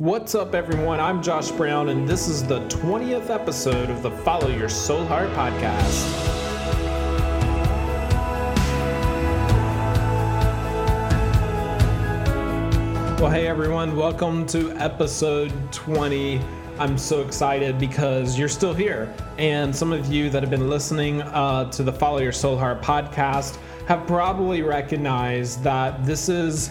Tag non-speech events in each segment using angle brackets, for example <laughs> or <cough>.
What's up, everyone? I'm Josh Brown, and this is the 20th episode of the Follow Your Soulheart podcast. Well, hey, everyone, welcome to episode 20. I'm so excited because you're still here. And some of you that have been listening uh, to the Follow Your Soulheart podcast have probably recognized that this is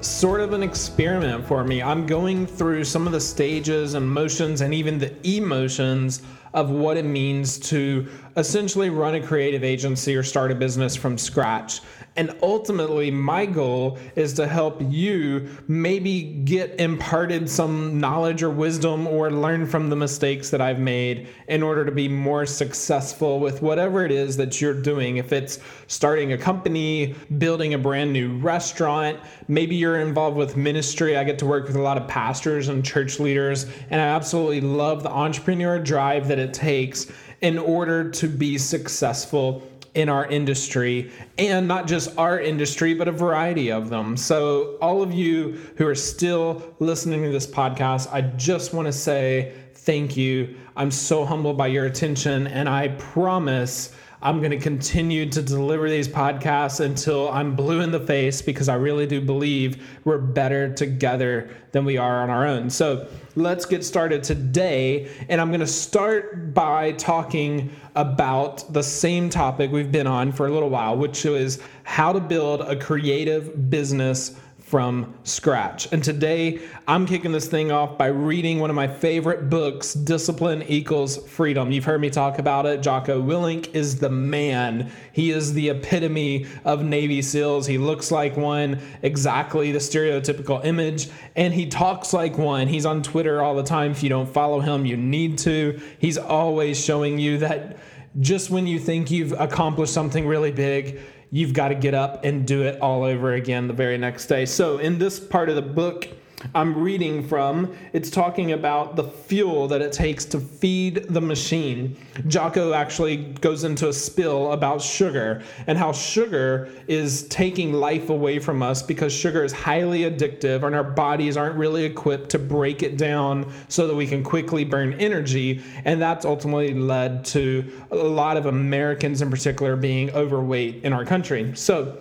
sort of an experiment for me. I'm going through some of the stages and motions and even the emotions of what it means to essentially run a creative agency or start a business from scratch. And ultimately, my goal is to help you maybe get imparted some knowledge or wisdom or learn from the mistakes that I've made in order to be more successful with whatever it is that you're doing. If it's starting a company, building a brand new restaurant, maybe you're involved with ministry. I get to work with a lot of pastors and church leaders, and I absolutely love the entrepreneur drive that it takes in order to be successful in our industry and not just our industry, but a variety of them. So, all of you who are still listening to this podcast, I just want to say thank you. I'm so humbled by your attention, and I promise I'm going to continue to deliver these podcasts until I'm blue in the face because I really do believe we're better together than we are on our own. So let's get started today. And I'm going to start by talking about the same topic we've been on for a little while, which is how to build a creative business from scratch. And today I'm kicking this thing off by reading one of my favorite books, Discipline Equals Freedom. You've heard me talk about it. Jocko Willink is the man. He is the epitome of Navy SEALs. He looks like one, exactly the stereotypical image, and he talks like one. He's on Twitter all the time. If you don't follow him, you need to. He's always showing you that just when you think you've accomplished something really big, you've got to get up and do it all over again the very next day. So, in this part of the book, I'm reading from, it's talking about the fuel that it takes to feed the machine. Jocko actually goes into a spill about sugar and how sugar is taking life away from us because sugar is highly addictive and our bodies aren't really equipped to break it down so that we can quickly burn energy. And that's ultimately led to a lot of Americans in particular being overweight in our country. So,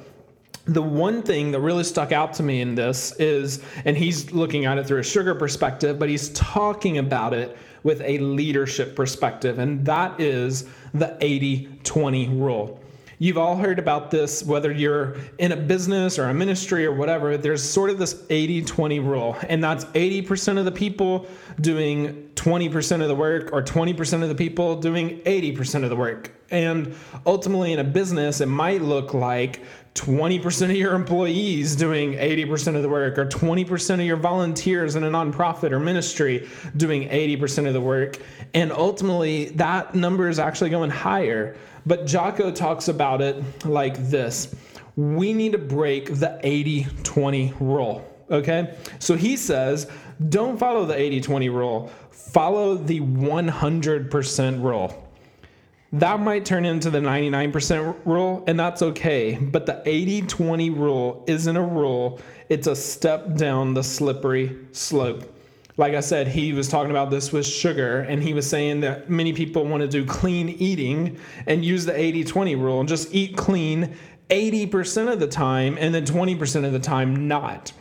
the one thing that really stuck out to me in this is, and he's looking at it through a sugar perspective, but he's talking about it with a leadership perspective, and that is the 80 20 rule. You've all heard about this, whether you're in a business or a ministry or whatever, there's sort of this 80 20 rule, and that's 80% of the people doing 20% of the work, or 20% of the people doing 80% of the work. And ultimately, in a business, it might look like 20% of your employees doing 80% of the work, or 20% of your volunteers in a nonprofit or ministry doing 80% of the work. And ultimately, that number is actually going higher. But Jocko talks about it like this we need to break the 80 20 rule. Okay? So he says, don't follow the 80 20 rule, follow the 100% rule. That might turn into the 99% rule, and that's okay. But the 80 20 rule isn't a rule, it's a step down the slippery slope. Like I said, he was talking about this with sugar, and he was saying that many people want to do clean eating and use the 80 20 rule and just eat clean 80% of the time and then 20% of the time not.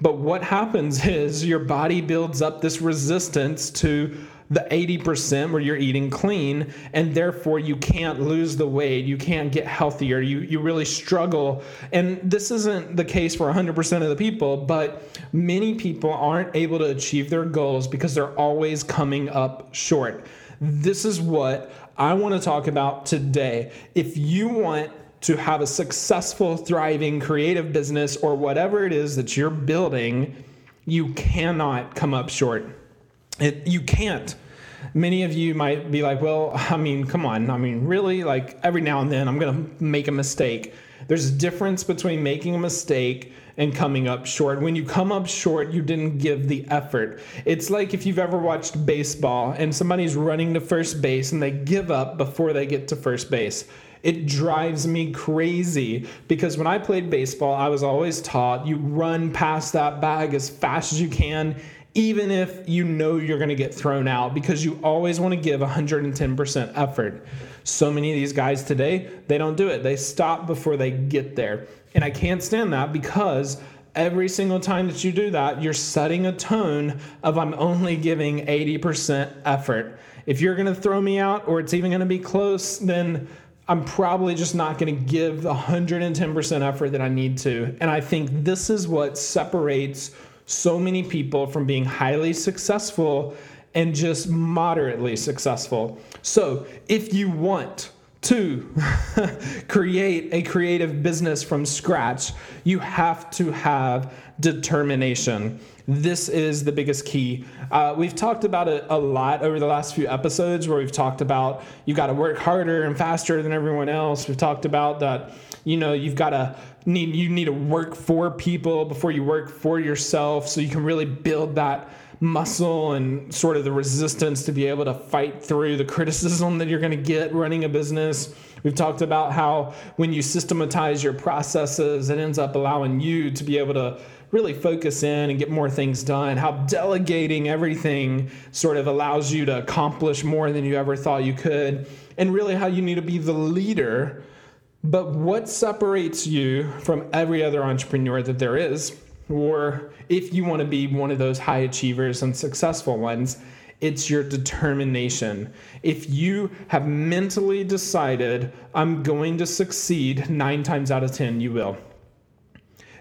But what happens is your body builds up this resistance to the 80% where you're eating clean and therefore you can't lose the weight you can't get healthier you you really struggle. And this isn't the case for 100% of the people but many people aren't able to achieve their goals because they're always coming up short. This is what I want to talk about today. If you want to have a successful thriving creative business or whatever it is that you're building you cannot come up short. It, you can't. Many of you might be like, well, I mean, come on. I mean, really? Like, every now and then I'm going to make a mistake. There's a difference between making a mistake and coming up short. When you come up short, you didn't give the effort. It's like if you've ever watched baseball and somebody's running to first base and they give up before they get to first base. It drives me crazy because when I played baseball, I was always taught you run past that bag as fast as you can even if you know you're going to get thrown out because you always want to give 110% effort. So many of these guys today, they don't do it. They stop before they get there. And I can't stand that because every single time that you do that, you're setting a tone of I'm only giving 80% effort. If you're going to throw me out or it's even going to be close, then I'm probably just not going to give the 110% effort that I need to. And I think this is what separates so many people from being highly successful and just moderately successful. So, if you want to <laughs> create a creative business from scratch, you have to have determination. This is the biggest key. Uh, we've talked about it a lot over the last few episodes where we've talked about you got to work harder and faster than everyone else. We've talked about that, you know, you've got to need you need to work for people before you work for yourself so you can really build that muscle and sort of the resistance to be able to fight through the criticism that you're going to get running a business. We've talked about how when you systematize your processes, it ends up allowing you to be able to really focus in and get more things done. How delegating everything sort of allows you to accomplish more than you ever thought you could. And really, how you need to be the leader but what separates you from every other entrepreneur that there is, or if you want to be one of those high achievers and successful ones, it's your determination. If you have mentally decided, I'm going to succeed nine times out of 10, you will.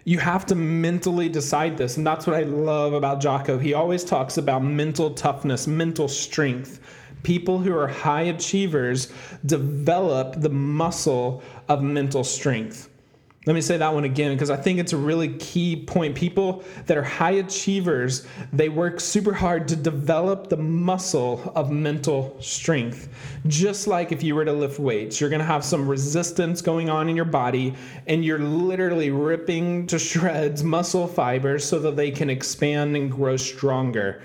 You have to mentally decide this. And that's what I love about Jocko. He always talks about mental toughness, mental strength people who are high achievers develop the muscle of mental strength. Let me say that one again because I think it's a really key point. People that are high achievers, they work super hard to develop the muscle of mental strength. Just like if you were to lift weights, you're going to have some resistance going on in your body and you're literally ripping to shreds <laughs> muscle fibers so that they can expand and grow stronger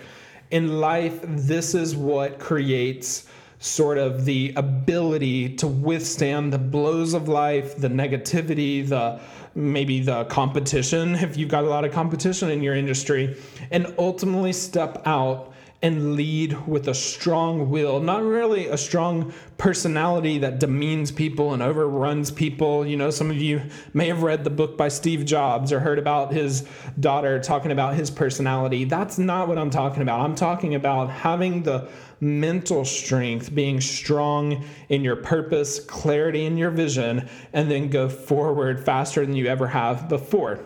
in life, this is what creates sort of the ability to withstand the blows of life, the negativity, the maybe the competition, if you've got a lot of competition in your industry, and ultimately step out and lead with a strong will, not really a strong personality that demeans people and overruns people. You know, some of you may have read the book by Steve Jobs or heard about his daughter talking about his personality. That's not what I'm talking about. I'm talking about having the mental strength, being strong in your purpose, clarity in your vision, and then go forward faster than you ever have before.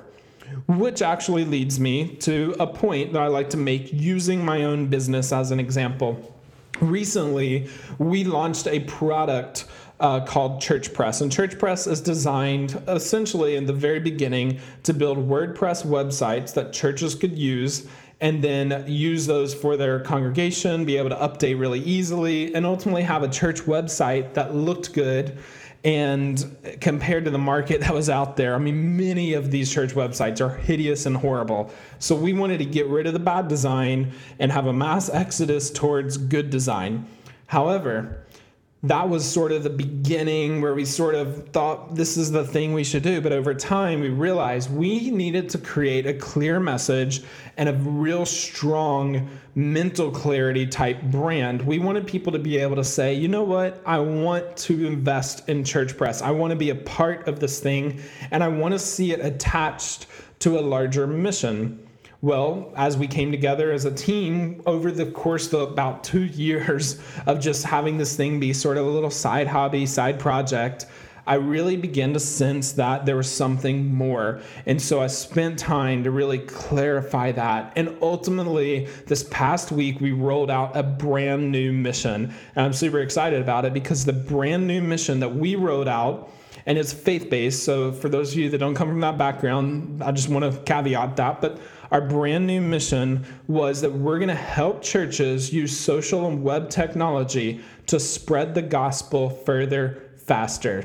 Which actually leads me to a point that I like to make using my own business as an example. Recently, we launched a product uh, called ChurchPress. And ChurchPress is designed essentially in the very beginning to build WordPress websites that churches could use and then use those for their congregation, be able to update really easily, and ultimately have a church website that looked good and compared to the market that was out there, I mean, many of these church websites are hideous and horrible. So we wanted to get rid of the bad design and have a mass exodus towards good design. However, that was sort of the beginning where we sort of thought this is the thing we should do. But over time, we realized we needed to create a clear message and a real strong mental clarity type brand. We wanted people to be able to say, you know what, I want to invest in ChurchPress. I want to be a part of this thing, and I want to see it attached to a larger mission. Well, as we came together as a team over the course of about two years of just having this thing be sort of a little side hobby, side project, I really began to sense that there was something more. And so I spent time to really clarify that. And ultimately, this past week, we rolled out a brand new mission. And I'm super excited about it because the brand new mission that we rolled out and it's faith based. So, for those of you that don't come from that background, I just want to caveat that. But our brand new mission was that we're going to help churches use social and web technology to spread the gospel further, faster.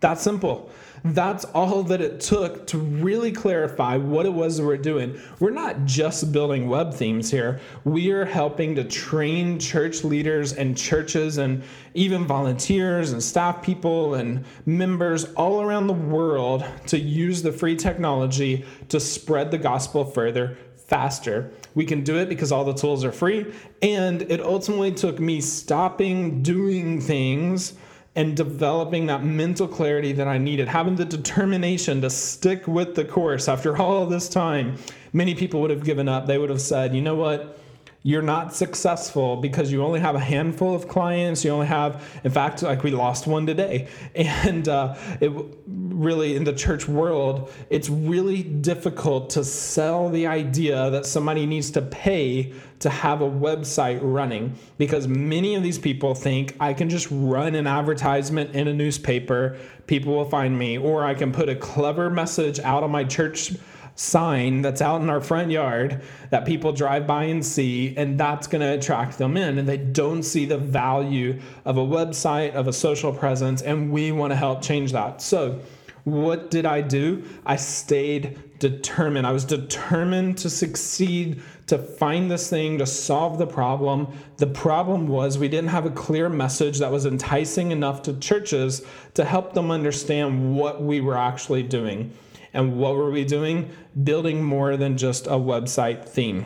That's simple. That's all that it took to really clarify what it was that we're doing. We're not just building web themes here, we are helping to train church leaders and churches and even volunteers and staff people and members all around the world to use the free technology to spread the gospel further faster. We can do it because all the tools are free. And it ultimately took me stopping doing things and developing that mental clarity that I needed, having the determination to stick with the course after all this time. Many people would have given up. They would have said, you know what? You're not successful because you only have a handful of clients. You only have, in fact, like we lost one today. <laughs> And uh, it really, in the church world, it's really difficult to sell the idea that somebody needs to pay to have a website running because many of these people think I can just run an advertisement in a newspaper, people will find me, or I can put a clever message out on my church sign that's out in our front yard that people drive by and see, and that's going to attract them in. And they don't see the value of a website, of a social presence, and we want to help change that. So, what did I do? I stayed determined. I was determined to succeed, to find this thing, to solve the problem. The problem was we didn't have a clear message that was enticing enough to churches to help them understand what we were actually doing. And what were we doing? Building more than just a website theme.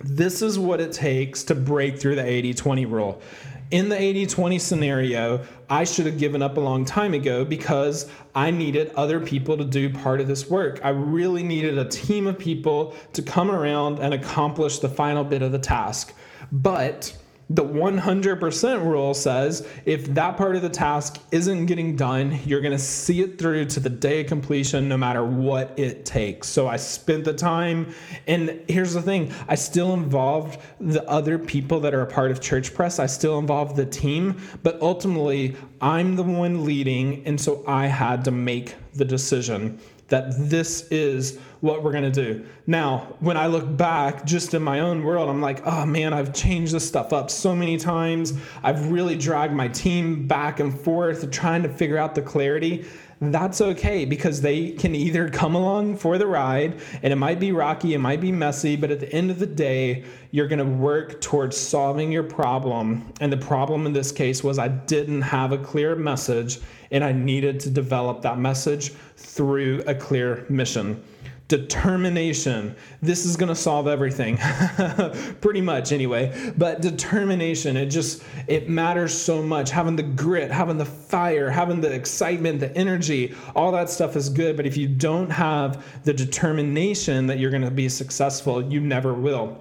This is what it takes to break through the 80 20 rule. In the 80 20 scenario, I should have given up a long time ago because I needed other people to do part of this work. I really needed a team of people to come around and accomplish the final bit of the task. But the 100% rule says if that part of the task isn't getting done, you're going to see it through to the day of completion no matter what it takes. So I spent the time, and here's the thing I still involved the other people that are a part of ChurchPress, I still involved the team, but ultimately I'm the one leading, and so I had to make the decision that this is what we're going to do. Now, when I look back just in my own world, I'm like, oh man, I've changed this stuff up so many times. I've really dragged my team back and forth trying to figure out the clarity. That's okay because they can either come along for the ride and it might be rocky, it might be messy, but at the end of the day, you're going to work towards solving your problem. And the problem in this case was I didn't have a clear message and I needed to develop that message through a clear mission determination. This is going to solve everything. <laughs> Pretty much anyway. But determination it just it matters so much. Having the grit having the fire having the excitement the energy all that stuff is good. But if you don't have the determination that you're going to be successful you never will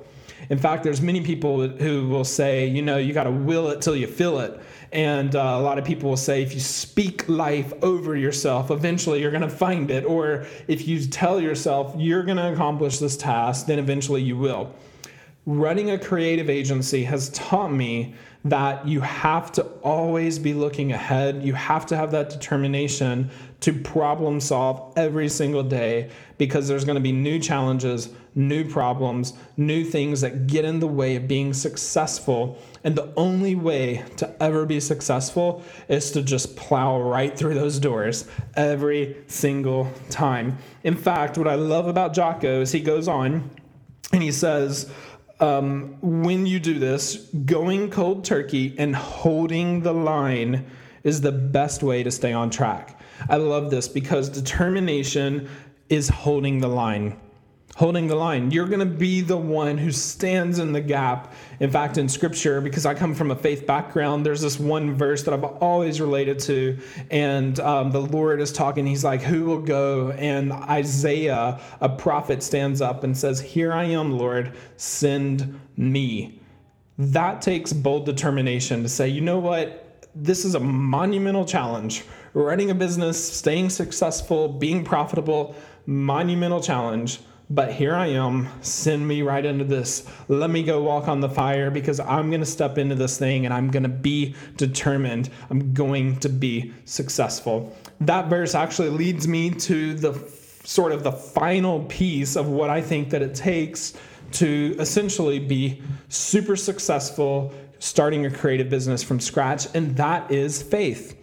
in fact, there's many people who will say, you know, you got to will it till you feel it. And uh, a lot of people will say, if you speak life over yourself, eventually you're going to find it. Or if you tell yourself you're going to accomplish this task, then eventually you will. Running a creative agency has taught me that you have to always be looking ahead. You have to have that determination to problem solve every single day because there's going to be new challenges, new problems, new things that get in the way of being successful. And the only way to ever be successful is to just plow right through those doors every single time. In fact, what I love about Jocko is he goes on and he says, um, when you do this, going cold turkey and holding the line is the best way to stay on track. I love this because determination is holding the line holding the line. You're going to be the one who stands in the gap. In fact, in scripture, because I come from a faith background, there's this one verse that I've always related to. And um, the Lord is talking. He's like, Who will go? And Isaiah, a prophet, stands up and says, Here I am, Lord, send me. That takes bold determination to say, You know what? This is a monumental challenge. Running a business, staying successful, being profitable, monumental challenge but here I am. Send me right into this. Let me go walk on the fire because I'm going to step into this thing and I'm going to be determined. I'm going to be successful. That verse actually leads me to the sort of the final piece of what I think that it takes to essentially be super successful starting a creative business from scratch and that is faith.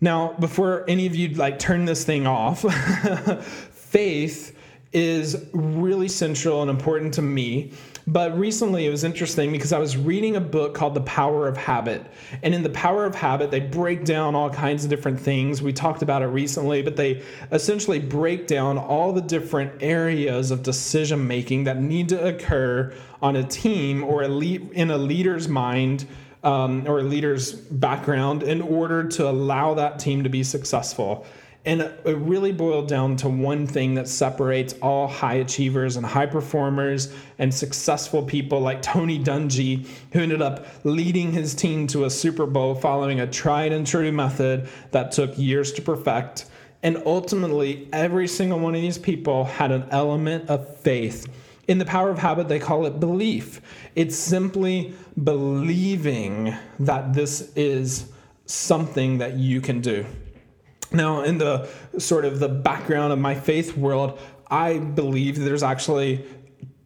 Now, before any of you like turn this thing off, <laughs> faith is really central and important to me. But recently it was interesting because I was reading a book called The Power of Habit. And in The Power of Habit, they break down all kinds of different things. We talked about it recently, but they essentially break down all the different areas of decision making that need to occur on a team or a lead, in a leader's mind um, or a leader's background in order to allow that team to be successful. And it really boiled down to one thing that separates all high achievers and high performers and successful people like Tony Dungy, who ended up leading his team to a Super Bowl following a tried and true method that took years to perfect. And ultimately, every single one of these people had an element of faith. In the power of habit, they call it belief. It's simply believing that this is something that you can do. Now, in the sort of the background of my faith world, I believe there's actually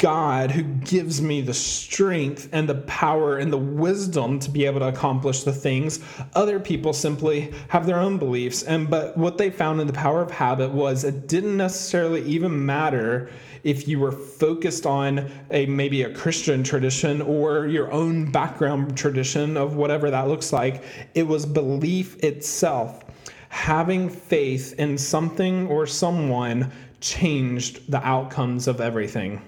God who gives me the strength and the power and the wisdom to be able to accomplish the things. Other people simply have their own beliefs. And but what they found in the power of habit was it didn't necessarily even matter if you were focused on a maybe a Christian tradition or your own background tradition of whatever that looks like. It was belief itself having faith in something or someone changed the outcomes of everything.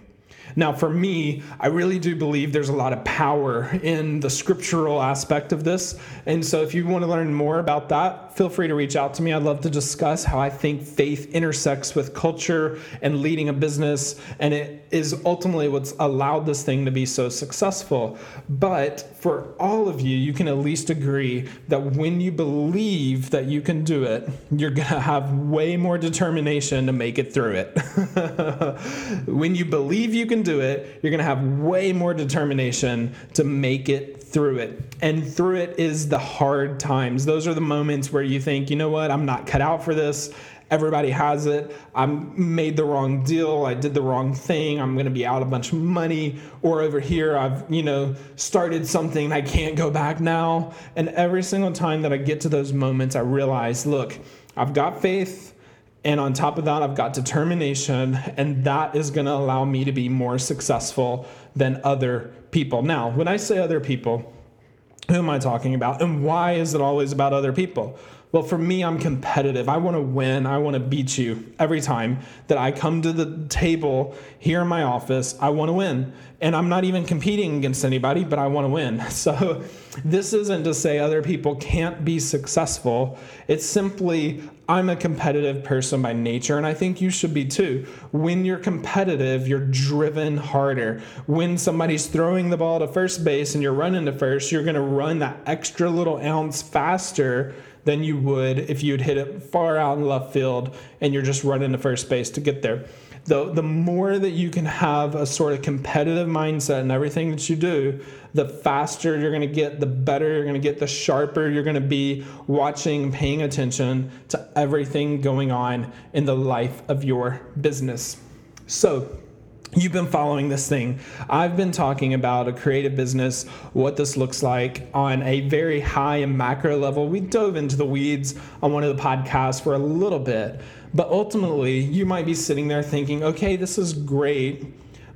Now, for me, I really do believe there's a lot of power in the scriptural aspect of this. And so, if you want to learn more about that, feel free to reach out to me. I'd love to discuss how I think faith intersects with culture and leading a business. And it is ultimately what's allowed this thing to be so successful. But for all of you, you can at least agree that when you believe that you can do it, you're going to have way more determination to make it through it. <laughs> when you believe you can do it, you're going to have way more determination to make it through it. And through it is the hard times. Those are the moments where you think, you know what, I'm not cut out for this. Everybody has it. I made the wrong deal. I did the wrong thing. I'm going to be out a bunch of money. Or over here, I've, you know, started something I can't go back now. And every single time that I get to those moments, I realize, look, I've got faith. And on top of that, I've got determination, and that is going to allow me to be more successful than other people. Now, when I say other people, who am I talking about? And why is it always about other people? Well, for me, I'm competitive. I want to win. I want to beat you every time that I come to the table here in my office. I want to win. And I'm not even competing against anybody, but I want to win. <laughs> So, this isn't to say other people can't be successful. It's simply I'm a competitive person by nature, and I think you should be too. When you're competitive, you're driven harder. When somebody's throwing the ball to first base and you're running to first, you're going to run that extra little ounce faster than you would if you'd hit it far out in left field and you're just running to first base to get there. The, the more that you can have a sort of competitive mindset in everything that you do, the faster you're going to get, the better you're going to get, the sharper you're going to be watching, paying attention to everything going on in the life of your business. So, You've been following this thing. I've been talking about a creative business, what this looks like on a very high and macro level. We dove into the weeds on one of the podcasts for a little bit, but ultimately, you might be sitting there thinking, okay, this is great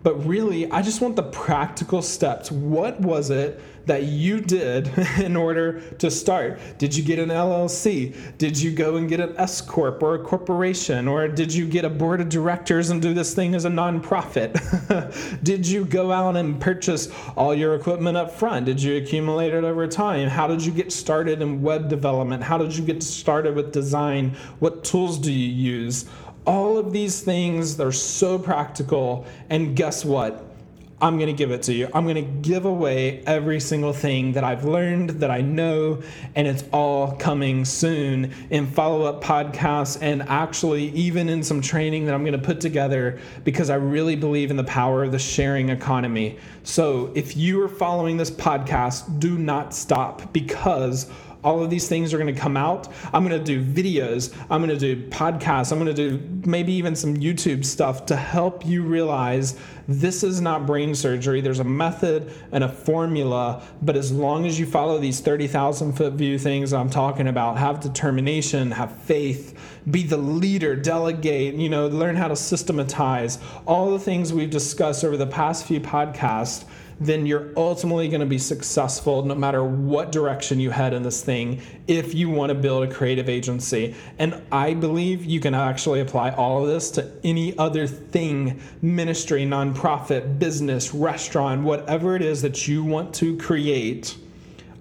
but really, I just want the practical steps. What was it that you did <laughs> in order to start? Did you get an LLC? Did you go and get an S Corp or a corporation? Or did you get a board of directors and do this thing as a nonprofit? <laughs> did you go out and purchase all your equipment up front? Did you accumulate it over time? How did you get started in web development? How did you get started with design? What tools do you use? all of these things, they're so practical. And guess what? I'm going to give it to you. I'm going to give away every single thing that I've learned, that I know, and it's all coming soon in follow up podcasts and actually even in some training that I'm going to put together because I really believe in the power of the sharing economy. So if you are following this podcast, do not stop because all of these things are going to come out. I'm going to do videos, I'm going to do podcasts, I'm going to do maybe even some YouTube stuff to help you realize This is not brain surgery. There's a method and a formula, but as long as you follow these 30,000 foot view things I'm talking about, have determination, have faith, be the leader, delegate, you know, learn how to systematize, all the things we've discussed over the past few podcasts then you're ultimately going to be successful no matter what direction you head in this thing if you want to build a creative agency. And I believe you can actually apply all of this to any other thing ministry, nonprofit, business, restaurant, whatever it is that you want to create.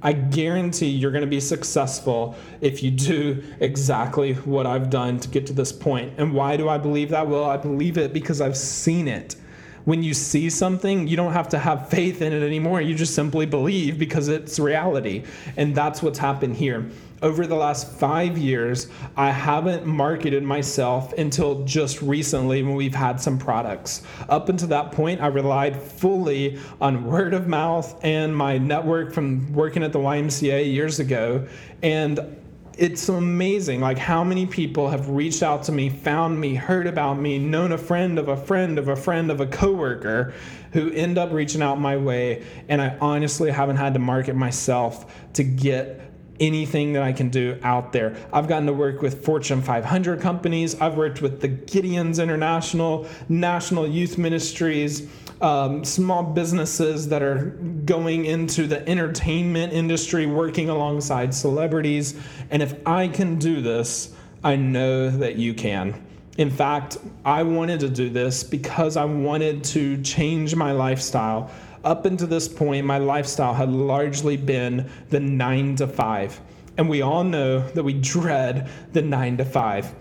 I guarantee you're going to be successful if you do exactly what I've done to get to this point. And why do I believe that? Well, I believe it because I've seen it when you see something, you don't have to have faith in it anymore. You just simply believe because it's reality. And that's what's happened here. Over the last five years, I haven't marketed myself until just recently when we've had some products. Up until that point, I relied fully on word of mouth and my network from working at the YMCA years ago. And it's amazing like how many people have reached out to me found me heard about me known a friend of a friend of a friend of a coworker who end up reaching out my way and i honestly haven't had to market myself to get anything that I can do out there. I've gotten to work with Fortune 500 companies. I've worked with the Gideons International, National Youth Ministries, um, small businesses that are going into the entertainment industry, working alongside celebrities. And if I can do this, I know that you can. In fact, I wanted to do this because I wanted to change my lifestyle up until this point, my lifestyle had largely been the nine to five. And we all know that we <laughs> dread the nine to five.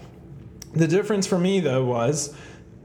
The difference for me, though, was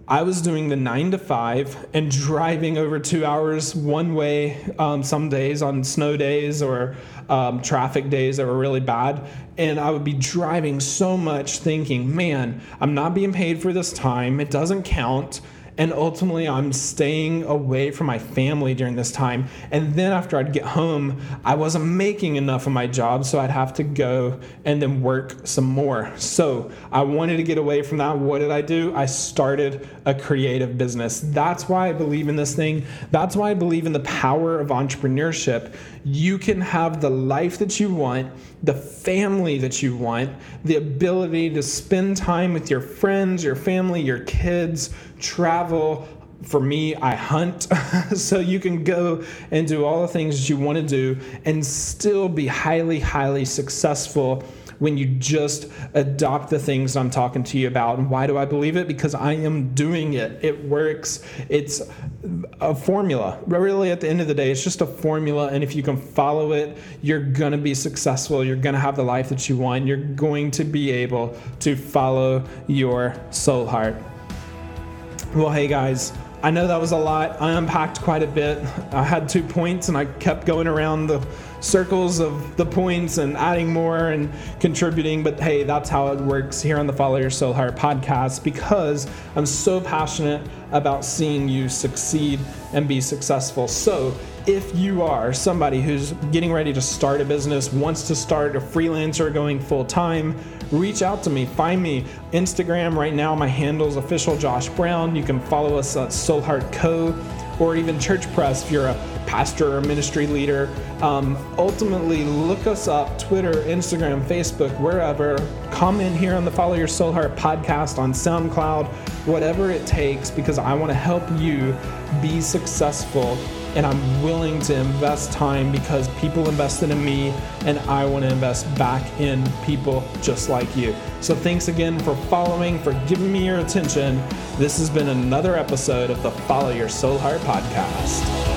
I was doing the nine to five and driving over two hours one way um, some days on snow days or um, traffic days that were really bad. And I would be driving so much thinking, man, I'm not being paid for this time. It doesn't count. And ultimately, I'm staying away from my family during this time. And then after I'd get home, I wasn't making enough of my job, so I'd have to go and then work some more. So I wanted to get away from that. What did I do? I started a creative business. That's why I believe in this thing. That's why I believe in the power of entrepreneurship. You can have the life that you want, the family that you want, the ability to spend time with your friends, your family, your kids travel. For me, I hunt. <laughs> so you can go and do all the things you want to do and still be highly, highly successful when you just adopt the things I'm talking to you about. And why do I believe it? Because I am doing it. It works. It's a formula. Really, at the end of the day, it's just a formula. And if you can follow it, you're going to be successful. You're going to have the life that you want. You're going to be able to follow your soul heart. Well, hey guys, I know that was a lot. I unpacked quite a bit. I had two points and I kept going around the circles of the points and adding more and contributing. But hey, that's how it works here on the Follow Your Soulheart podcast because I'm so passionate about seeing you succeed and be successful. So, if you are somebody who's getting ready to start a business, wants to start a freelancer going full time, reach out to me. Find me Instagram right now. My handle is official Josh Brown. You can follow us at Soulheart Co. or even ChurchPress if you're a pastor or ministry leader. Um, ultimately, look us up Twitter, Instagram, Facebook, wherever. Comment here on the Follow Your Soulheart podcast on SoundCloud, whatever it takes, because I want to help you be successful and I'm willing to invest time because people invested in me and I want to invest back in people just like you. So thanks again for following, for giving me your attention. This has been another episode of the Follow Your Soulheart podcast.